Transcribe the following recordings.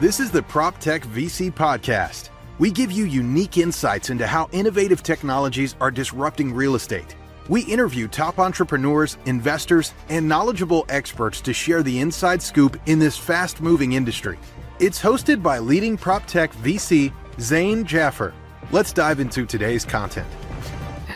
This is the PropTech VC Podcast. We give you unique insights into how innovative technologies are disrupting real estate. We interview top entrepreneurs, investors, and knowledgeable experts to share the inside scoop in this fast moving industry. It's hosted by leading PropTech VC Zain Jaffer. Let's dive into today's content.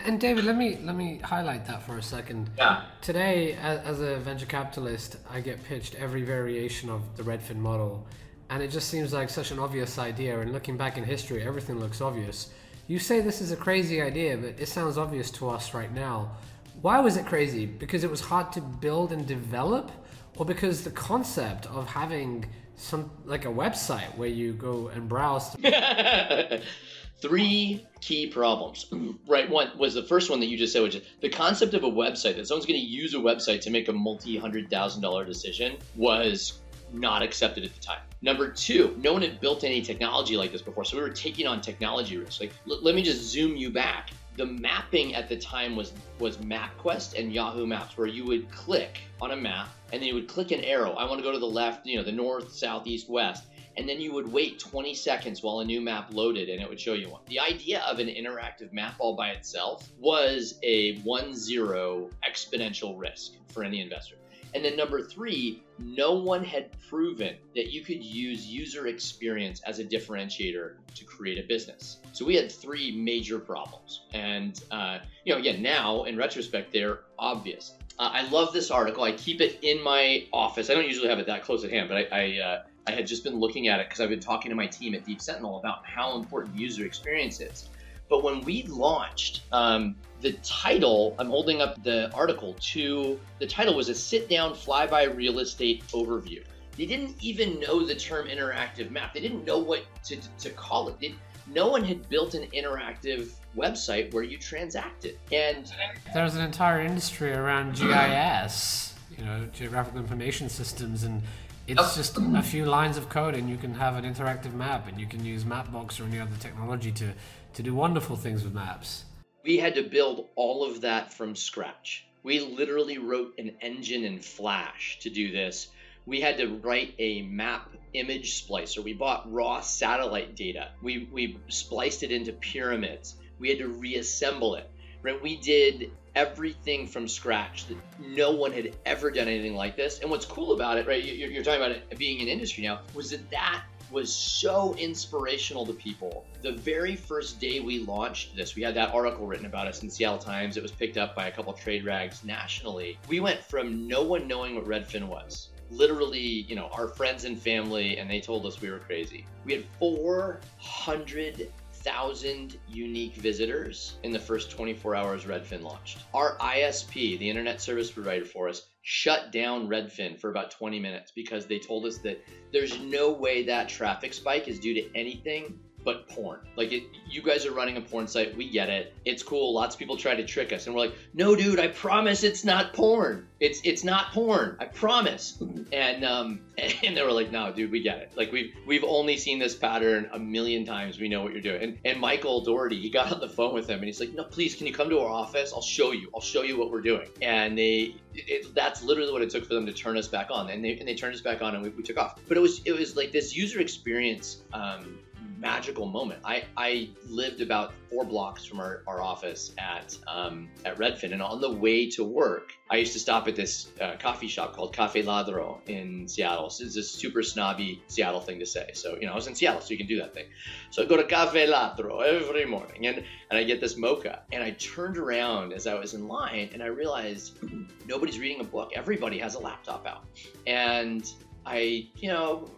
And David, let me let me highlight that for a second. Yeah. Today, as, as a venture capitalist, I get pitched every variation of the Redfin model, and it just seems like such an obvious idea. And looking back in history, everything looks obvious. You say this is a crazy idea, but it sounds obvious to us right now. Why was it crazy? Because it was hard to build and develop, or because the concept of having some like a website where you go and browse. Three key problems. right, one was the first one that you just said, which is the concept of a website that someone's going to use a website to make a multi hundred thousand dollar decision was not accepted at the time. Number two, no one had built any technology like this before, so we were taking on technology risks. Like, l- let me just zoom you back. The mapping at the time was was MapQuest and Yahoo Maps, where you would click on a map and then you would click an arrow. I want to go to the left, you know, the north, south, east, west and then you would wait 20 seconds while a new map loaded and it would show you one. The idea of an interactive map all by itself was a one zero exponential risk for any investor. And then number three, no one had proven that you could use user experience as a differentiator to create a business. So we had three major problems. And, uh, you know, again, now in retrospect, they're obvious. Uh, I love this article. I keep it in my office. I don't usually have it that close at hand, but I, I, uh, I had just been looking at it because I've been talking to my team at Deep Sentinel about how important user experience is. But when we launched, um, the title, I'm holding up the article to the title was a sit down flyby real estate overview. They didn't even know the term interactive map. They didn't know what to, to call it. They, no one had built an interactive website where you transacted. And there's an entire industry around GIS, you know, geographical information systems, and it's just a few lines of code and you can have an interactive map and you can use Mapbox or any other technology to, to do wonderful things with maps. We had to build all of that from scratch. We literally wrote an engine in Flash to do this. We had to write a map image splicer. We bought raw satellite data. We, we spliced it into pyramids. We had to reassemble it. Right? We did everything from scratch that no one had ever done anything like this. And what's cool about it, right? You're, talking about it being an industry now, was that that was so inspirational to people. The very first day we launched this, we had that article written about us in Seattle Times. It was picked up by a couple trade rags nationally. We went from no one knowing what Redfin was literally, you know, our friends and family, and they told us we were crazy. We had 400 thousand unique visitors in the first 24 hours Redfin launched. Our ISP, the internet service provider for us, shut down Redfin for about 20 minutes because they told us that there's no way that traffic spike is due to anything but porn. Like it, you guys are running a porn site. We get it. It's cool. Lots of people try to trick us, and we're like, no, dude, I promise it's not porn. It's it's not porn. I promise. And um, and they were like, no, dude, we get it. Like we've we've only seen this pattern a million times. We know what you're doing. And and Michael Dougherty, he got on the phone with him, and he's like, no, please, can you come to our office? I'll show you. I'll show you what we're doing. And they, it, that's literally what it took for them to turn us back on. And they and they turned us back on, and we, we took off. But it was it was like this user experience. Um, magical moment. I, I lived about four blocks from our, our office at um, at Redfin, and on the way to work, I used to stop at this uh, coffee shop called Cafe Ladro in Seattle. So it's a super snobby Seattle thing to say. So you know, I was in Seattle, so you can do that thing. So I go to Cafe Ladro every morning, and and I get this mocha, and I turned around as I was in line, and I realized nobody's reading a book. Everybody has a laptop out, and I, you know,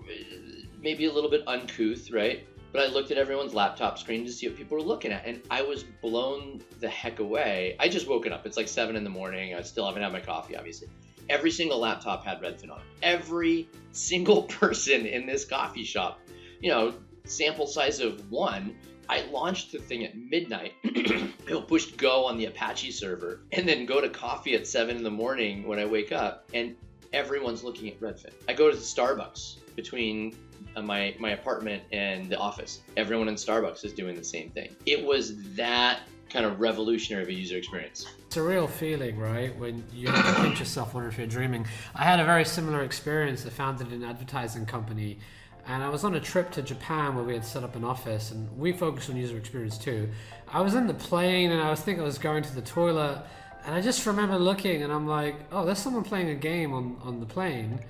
maybe a little bit uncouth, right? But I looked at everyone's laptop screen to see what people were looking at, and I was blown the heck away. I just woken up. It's like seven in the morning. I still haven't had my coffee, obviously. Every single laptop had Redfin on it. Every single person in this coffee shop, you know, sample size of one. I launched the thing at midnight. I pushed go on the Apache server, and then go to coffee at seven in the morning when I wake up, and everyone's looking at Redfin. I go to the Starbucks between my my apartment and the office. Everyone in Starbucks is doing the same thing. It was that kind of revolutionary of a user experience. It's a real feeling, right? When you pinch yourself, wonder if you're dreaming. I had a very similar experience. I founded an advertising company and I was on a trip to Japan where we had set up an office, and we focused on user experience too. I was in the plane, and I was thinking I was going to the toilet, and I just remember looking, and I'm like, oh, there's someone playing a game on on the plane.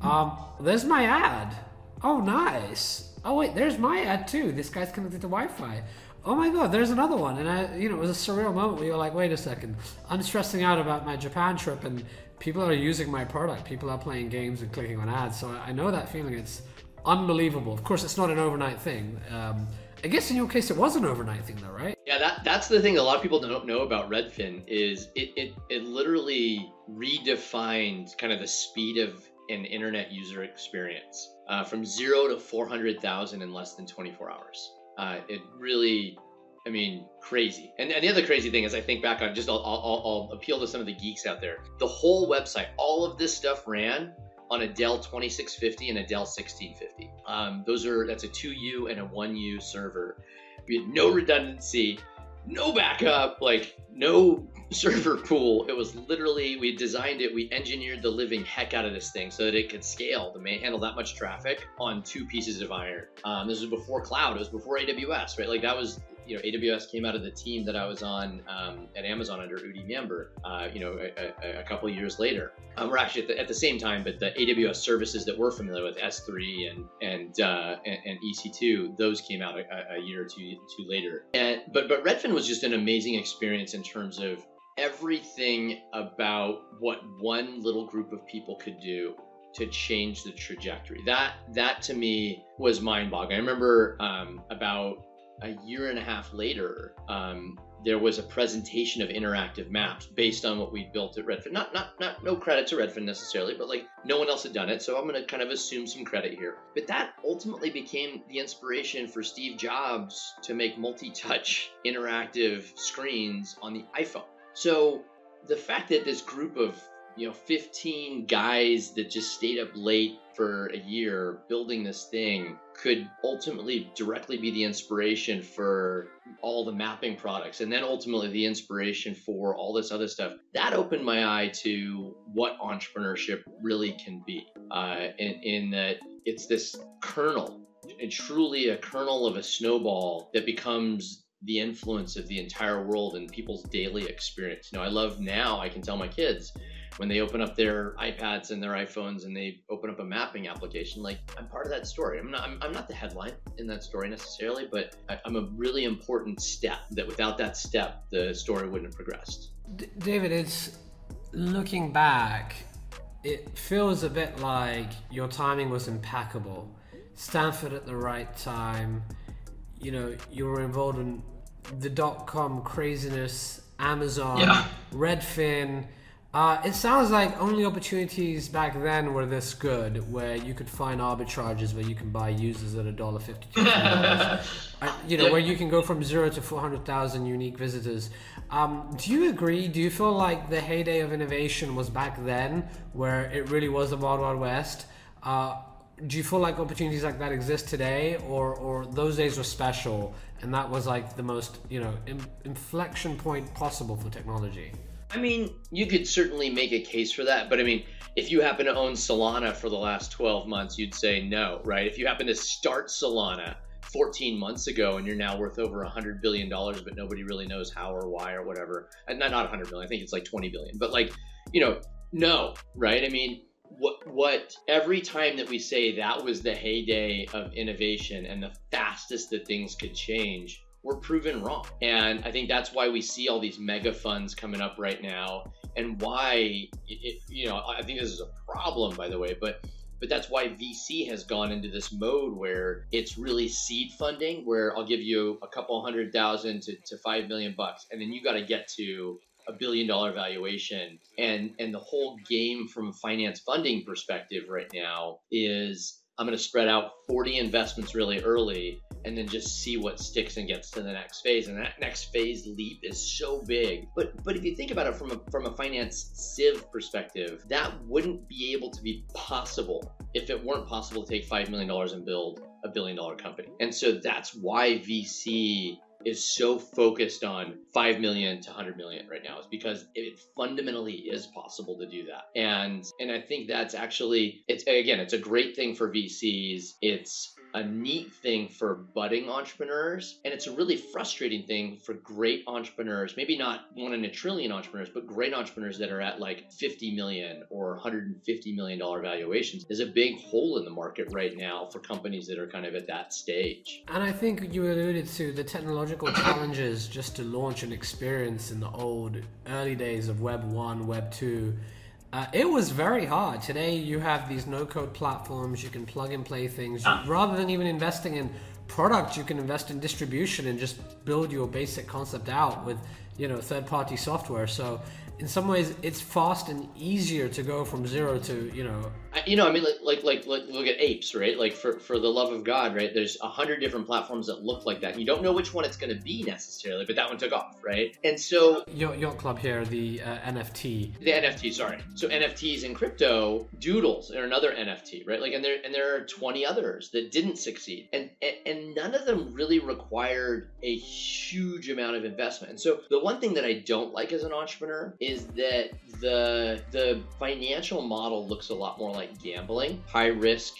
Um, there's my ad. Oh, nice. Oh wait, there's my ad too. This guy's connected to Wi-Fi. Oh my god, there's another one. And I, you know, it was a surreal moment where you're like, wait a second, I'm stressing out about my Japan trip, and people are using my product. People are playing games and clicking on ads. So I know that feeling. It's unbelievable. Of course, it's not an overnight thing. Um, I guess in your case, it was an overnight thing, though, right? Yeah, that that's the thing a lot of people don't know about Redfin is it it, it literally redefined kind of the speed of an internet user experience uh, from zero to 400,000 in less than 24 hours. Uh, it really, I mean, crazy. And, and the other crazy thing is, I think back on just, I'll, I'll, I'll appeal to some of the geeks out there. The whole website, all of this stuff ran on a Dell 2650 and a Dell 1650. Um, those are, that's a 2U and a 1U server. We had no redundancy, no backup, like no server pool. It was literally we designed it, we engineered the living heck out of this thing so that it could scale to handle that much traffic on two pieces of iron. Um, this was before cloud. It was before AWS, right? Like that was you know, AWS came out of the team that I was on um, at Amazon under Udi Manber, uh, you know, a, a, a couple years later. Um, we're actually at the, at the, same time, but the AWS services that we're familiar with, S3 and and uh, and, and, EC2, those came out a, a, year or two two later. And but but Redfin was just an amazing experience in terms of everything about what one little group of people could do to change the trajectory. That that to me was mind-boggling. I remember um, about a year and a half later, um, there was a presentation of interactive maps based on what we built at Redfin. Not, not, not, no credit to Redfin necessarily, but like no one else had done it, so I'm going to kind of assume some credit here. But that ultimately became the inspiration for Steve Jobs to make multi-touch interactive screens on the iPhone. So the fact that this group of you know 15 guys that just stayed up late for a year building this thing could ultimately directly be the inspiration for all the mapping products and then ultimately the inspiration for all this other stuff that opened my eye to what entrepreneurship really can be uh, in, in that it's this kernel and truly a kernel of a snowball that becomes the influence of the entire world and people's daily experience. You know, I love now I can tell my kids when they open up their iPads and their iPhones and they open up a mapping application, like I'm part of that story. I'm not, I'm, I'm not the headline in that story necessarily, but I, am a really important step that without that step, the story wouldn't have progressed. D- David, it's looking back, it feels a bit like your timing was impeccable. Stanford at the right time, you know, you were involved in the dot com craziness, Amazon, yeah. Redfin uh, it sounds like only opportunities back then were this good, where you could find arbitrages where you can buy users at a dollar fifty-two. you know, where you can go from zero to four hundred thousand unique visitors. Um, do you agree? Do you feel like the heyday of innovation was back then, where it really was the wild wild west? Uh, do you feel like opportunities like that exist today, or or those days were special, and that was like the most you know in, inflection point possible for technology? I mean, you could certainly make a case for that, but I mean, if you happen to own Solana for the last 12 months, you'd say no, right? If you happen to start Solana 14 months ago and you're now worth over 100 billion dollars, but nobody really knows how or why or whatever, and not not 100 billion, I think it's like 20 billion, but like, you know, no, right? I mean, what what every time that we say that was the heyday of innovation and the fastest that things could change were proven wrong. And I think that's why we see all these mega funds coming up right now and why it, you know, I think this is a problem by the way, but but that's why VC has gone into this mode where it's really seed funding, where I'll give you a couple hundred thousand to, to five million bucks, and then you got to get to a billion dollar valuation. And and the whole game from a finance funding perspective right now is I'm going to spread out 40 investments really early and then just see what sticks and gets to the next phase. And that next phase leap is so big. But but if you think about it from a from a finance sieve perspective, that wouldn't be able to be possible if it weren't possible to take five million dollars and build a billion dollar company. And so that's why VC is so focused on 5 million to 100 million right now is because it fundamentally is possible to do that. And and I think that's actually it's again, it's a great thing for VCs. It's a neat thing for budding entrepreneurs and it's a really frustrating thing for great entrepreneurs maybe not one in a trillion entrepreneurs but great entrepreneurs that are at like 50 million or 150 million dollar valuations. There's a big hole in the market right now for companies that are kind of at that stage. And i think you alluded to the technological challenges just to launch an experience in the old early days of web 1 web 2 uh, it was very hard. Today, you have these no code platforms, you can plug and play things. Rather than even investing in product, you can invest in distribution and just build your basic concept out with you know third party software. So in some ways it's fast and easier to go from zero to you know. You know i mean like like like, look at apes right? Like for for the love of god right? There's a hundred different platforms that look like that. You don't know which one it's going to be necessarily but that one took off right? And so your, yacht club here the uh, nft the nft sorry. So nfts in crypto doodles are another nft right? Like and there and there are 20 others that didn't succeed. And and, and none of them really required a huge amount of investment. And so the one thing that i don't like as an entrepreneur is that the the financial model looks a lot more like gambling, high risk,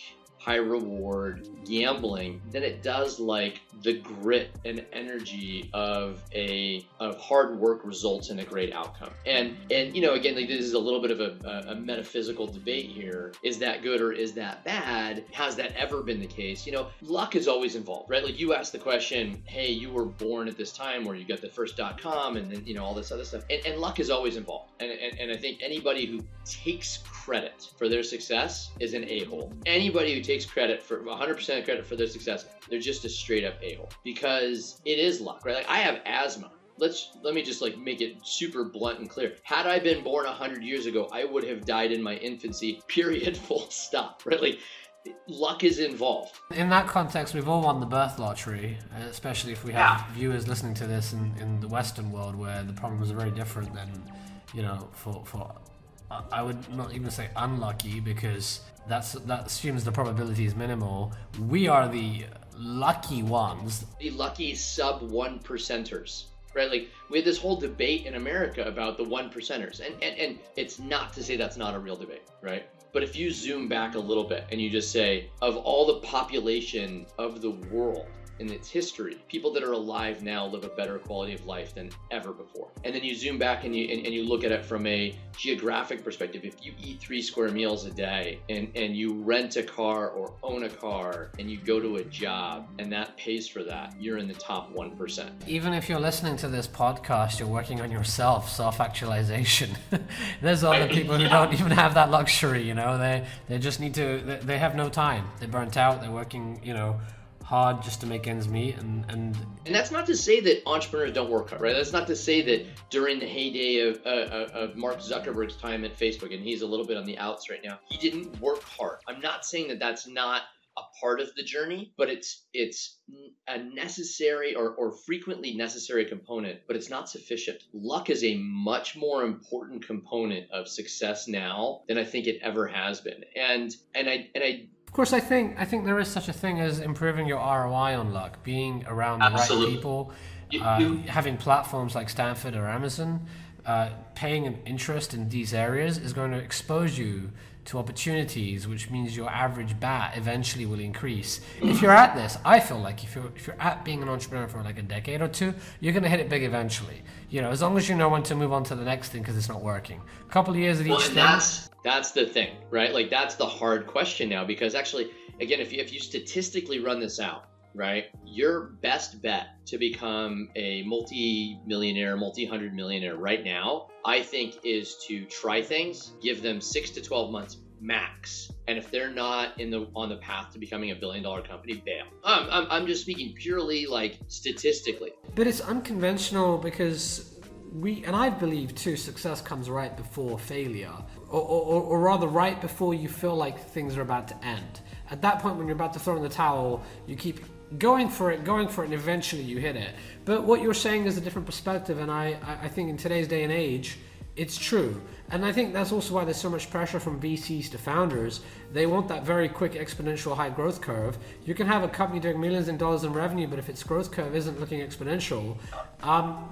high reward gambling than it does like the grit and energy of a of hard work results in a great outcome. And and you know again like this is a little bit of a, a metaphysical debate here. Is that good or is that bad? Has that ever been the case? You know, luck is always involved, right? Like you asked the question, hey, you were born at this time where you got the first dot com and then you know all this other stuff. And, and luck is always involved. And, and and I think anybody who takes credit for their success is an a-hole. Anybody who takes credit for 100% credit for their success, they're just a straight up a-hole because it is luck, right? Like I have asthma. Let's let me just like make it super blunt and clear. Had I been born 100 years ago, I would have died in my infancy. Period. Full stop. Right? Like luck is involved. In that context, we've all won the birth lottery, especially if we have yeah. viewers listening to this in, in the Western world where the problems are very different than, you know, for, for I would not even say unlucky because that's that assumes the probability is minimal. We are the lucky ones. The lucky sub one percenters. Right? Like we had this whole debate in America about the one percenters. And, and and it's not to say that's not a real debate, right? But if you zoom back a little bit and you just say, of all the population of the world, in its history, people that are alive now live a better quality of life than ever before. And then you zoom back and you and, and, you look at it from a geographic perspective. If you eat three square meals a day and, and you rent a car or own a car and you go to a job and that pays for that, you're in the top one percent. Even if you're listening to this podcast, you're working on yourself, self-actualization. There's other people who don't even have that luxury, you know. They they just need to they, they have no time. They're burnt out, they're working, you know, hard just to make ends meet and and and that's not to say that entrepreneurs don't work hard right? That's not to say that during the heyday of, uh, uh, of mark zuckerberg's time at facebook and he's a little bit on the outs right now he didn't work hard. I'm not saying that that's not a part of the journey but it's it's a necessary or, or frequently necessary component but it's not sufficient. Luck is a much more important component of success now than i think it ever has been. And and i and i course, I think I think there is such a thing as improving your ROI on luck, being around the Absolutely. right people, uh, having platforms like Stanford or Amazon, uh, paying an interest in these areas is going to expose you to opportunities, which means your average bat eventually will increase. If you're at this, I feel like if you're if you're at being an entrepreneur for like a decade or two, you're going to hit it big eventually. You know, as long as you know when to move on to the next thing because it's not working. A couple of years at well, each thing. That's that's the thing, right? Like that's the hard question now because actually, again, if you if you statistically run this out, right, your best bet to become a multi-millionaire, multi-hundred millionaire right now, I think, is to try things, give them six to twelve months max. And if they're not in the on the path to becoming a billion dollar company, bail. I'm, I'm, I'm just speaking purely like statistically. But it's unconventional because we and I believe too success comes right before failure, or, or, or rather right before you feel like things are about to end. At that point, when you're about to throw in the towel, you keep going for it, going for it, and eventually you hit it. But what you're saying is a different perspective, and I, I think in today's day and age, It's true. And I think that's also why there's so much pressure from VCs to founders. They want that very quick exponential high growth curve. You can have a company doing millions in dollars in revenue, but if its growth curve isn't looking exponential, um,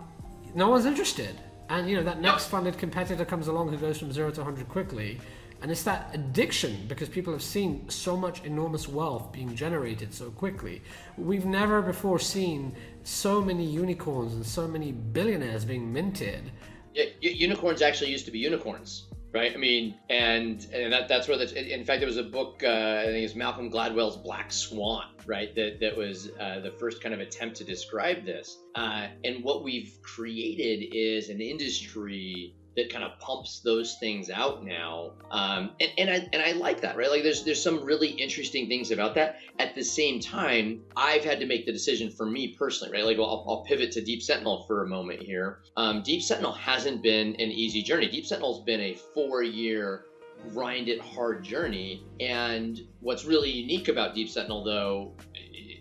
no one's interested. And you know that next funded competitor comes along who goes from zero to 100 quickly. And it's that addiction because people have seen so much enormous wealth being generated so quickly. We've never before seen so many unicorns and so many billionaires being minted yeah, unicorns actually used to be unicorns, right? I mean, and and that, that's where that's. In fact, there was a book. Uh, I think it's Malcolm Gladwell's Black Swan, right? That that was uh, the first kind of attempt to describe this. Uh, and what we've created is an industry that kind of pumps those things out now. Um, and, and I and I like that, right? Like there's there's some really interesting things about that. At the same time, I've had to make the decision for me personally, right? Like well, I'll, I'll pivot to Deep Sentinel for a moment here. Um, Deep Sentinel hasn't been an easy journey. Deep Sentinel's been a four year grind it hard journey. And what's really unique about Deep Sentinel, though,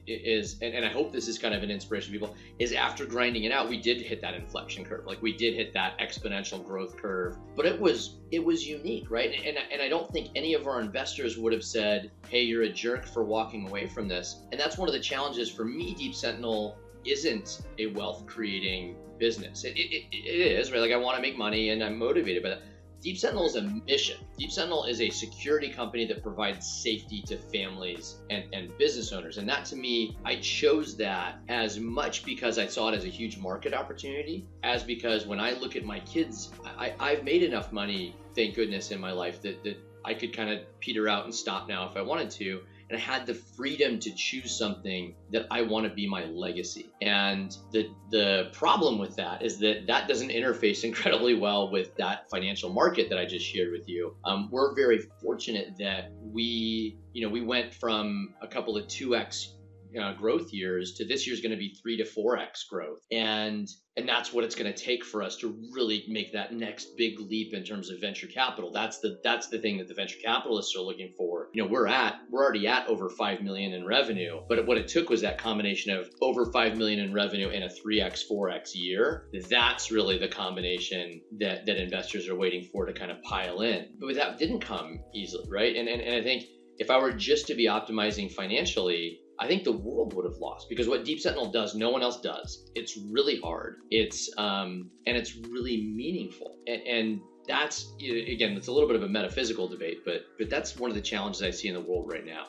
is and, and I hope this is kind of an inspiration to people is after grinding it out we did hit that inflection curve. Like we did hit that exponential growth curve. But it was it was unique right? And, and I don't think any of our investors would have said hey you're a jerk for walking away from this. And that's one of the challenges for me Deep Sentinel isn't a wealth creating business. It, it, it is right? Like I want to make money and I'm motivated by that Deep Sentinel is a mission. Deep Sentinel is a security company that provides safety to families and, and business owners. And that to me, I chose that as much because I saw it as a huge market opportunity, as because when I look at my kids, I, I've made enough money, thank goodness, in my life that, that I could kind of peter out and stop now if I wanted to and I had the freedom to choose something that I want to be my legacy. And the the problem with that is that that doesn't interface incredibly well with that financial market that I just shared with you. Um, we're very fortunate that we, you know, we went from a couple of 2x uh, growth years to this year's going to be three to four x growth, and and that's what it's going to take for us to really make that next big leap in terms of venture capital. That's the that's the thing that the venture capitalists are looking for. You know, we're at we're already at over five million in revenue, but what it took was that combination of over five million in revenue in a three x four x year. That's really the combination that that investors are waiting for to kind of pile in. But that didn't come easily, right? And and, and I think if I were just to be optimizing financially, I think the world would have lost because what Deep Sentinel does, no one else does. It's really hard. It's um, and it's really meaningful. And, and that's again, it's a little bit of a metaphysical debate, but but that's one of the challenges I see in the world right now.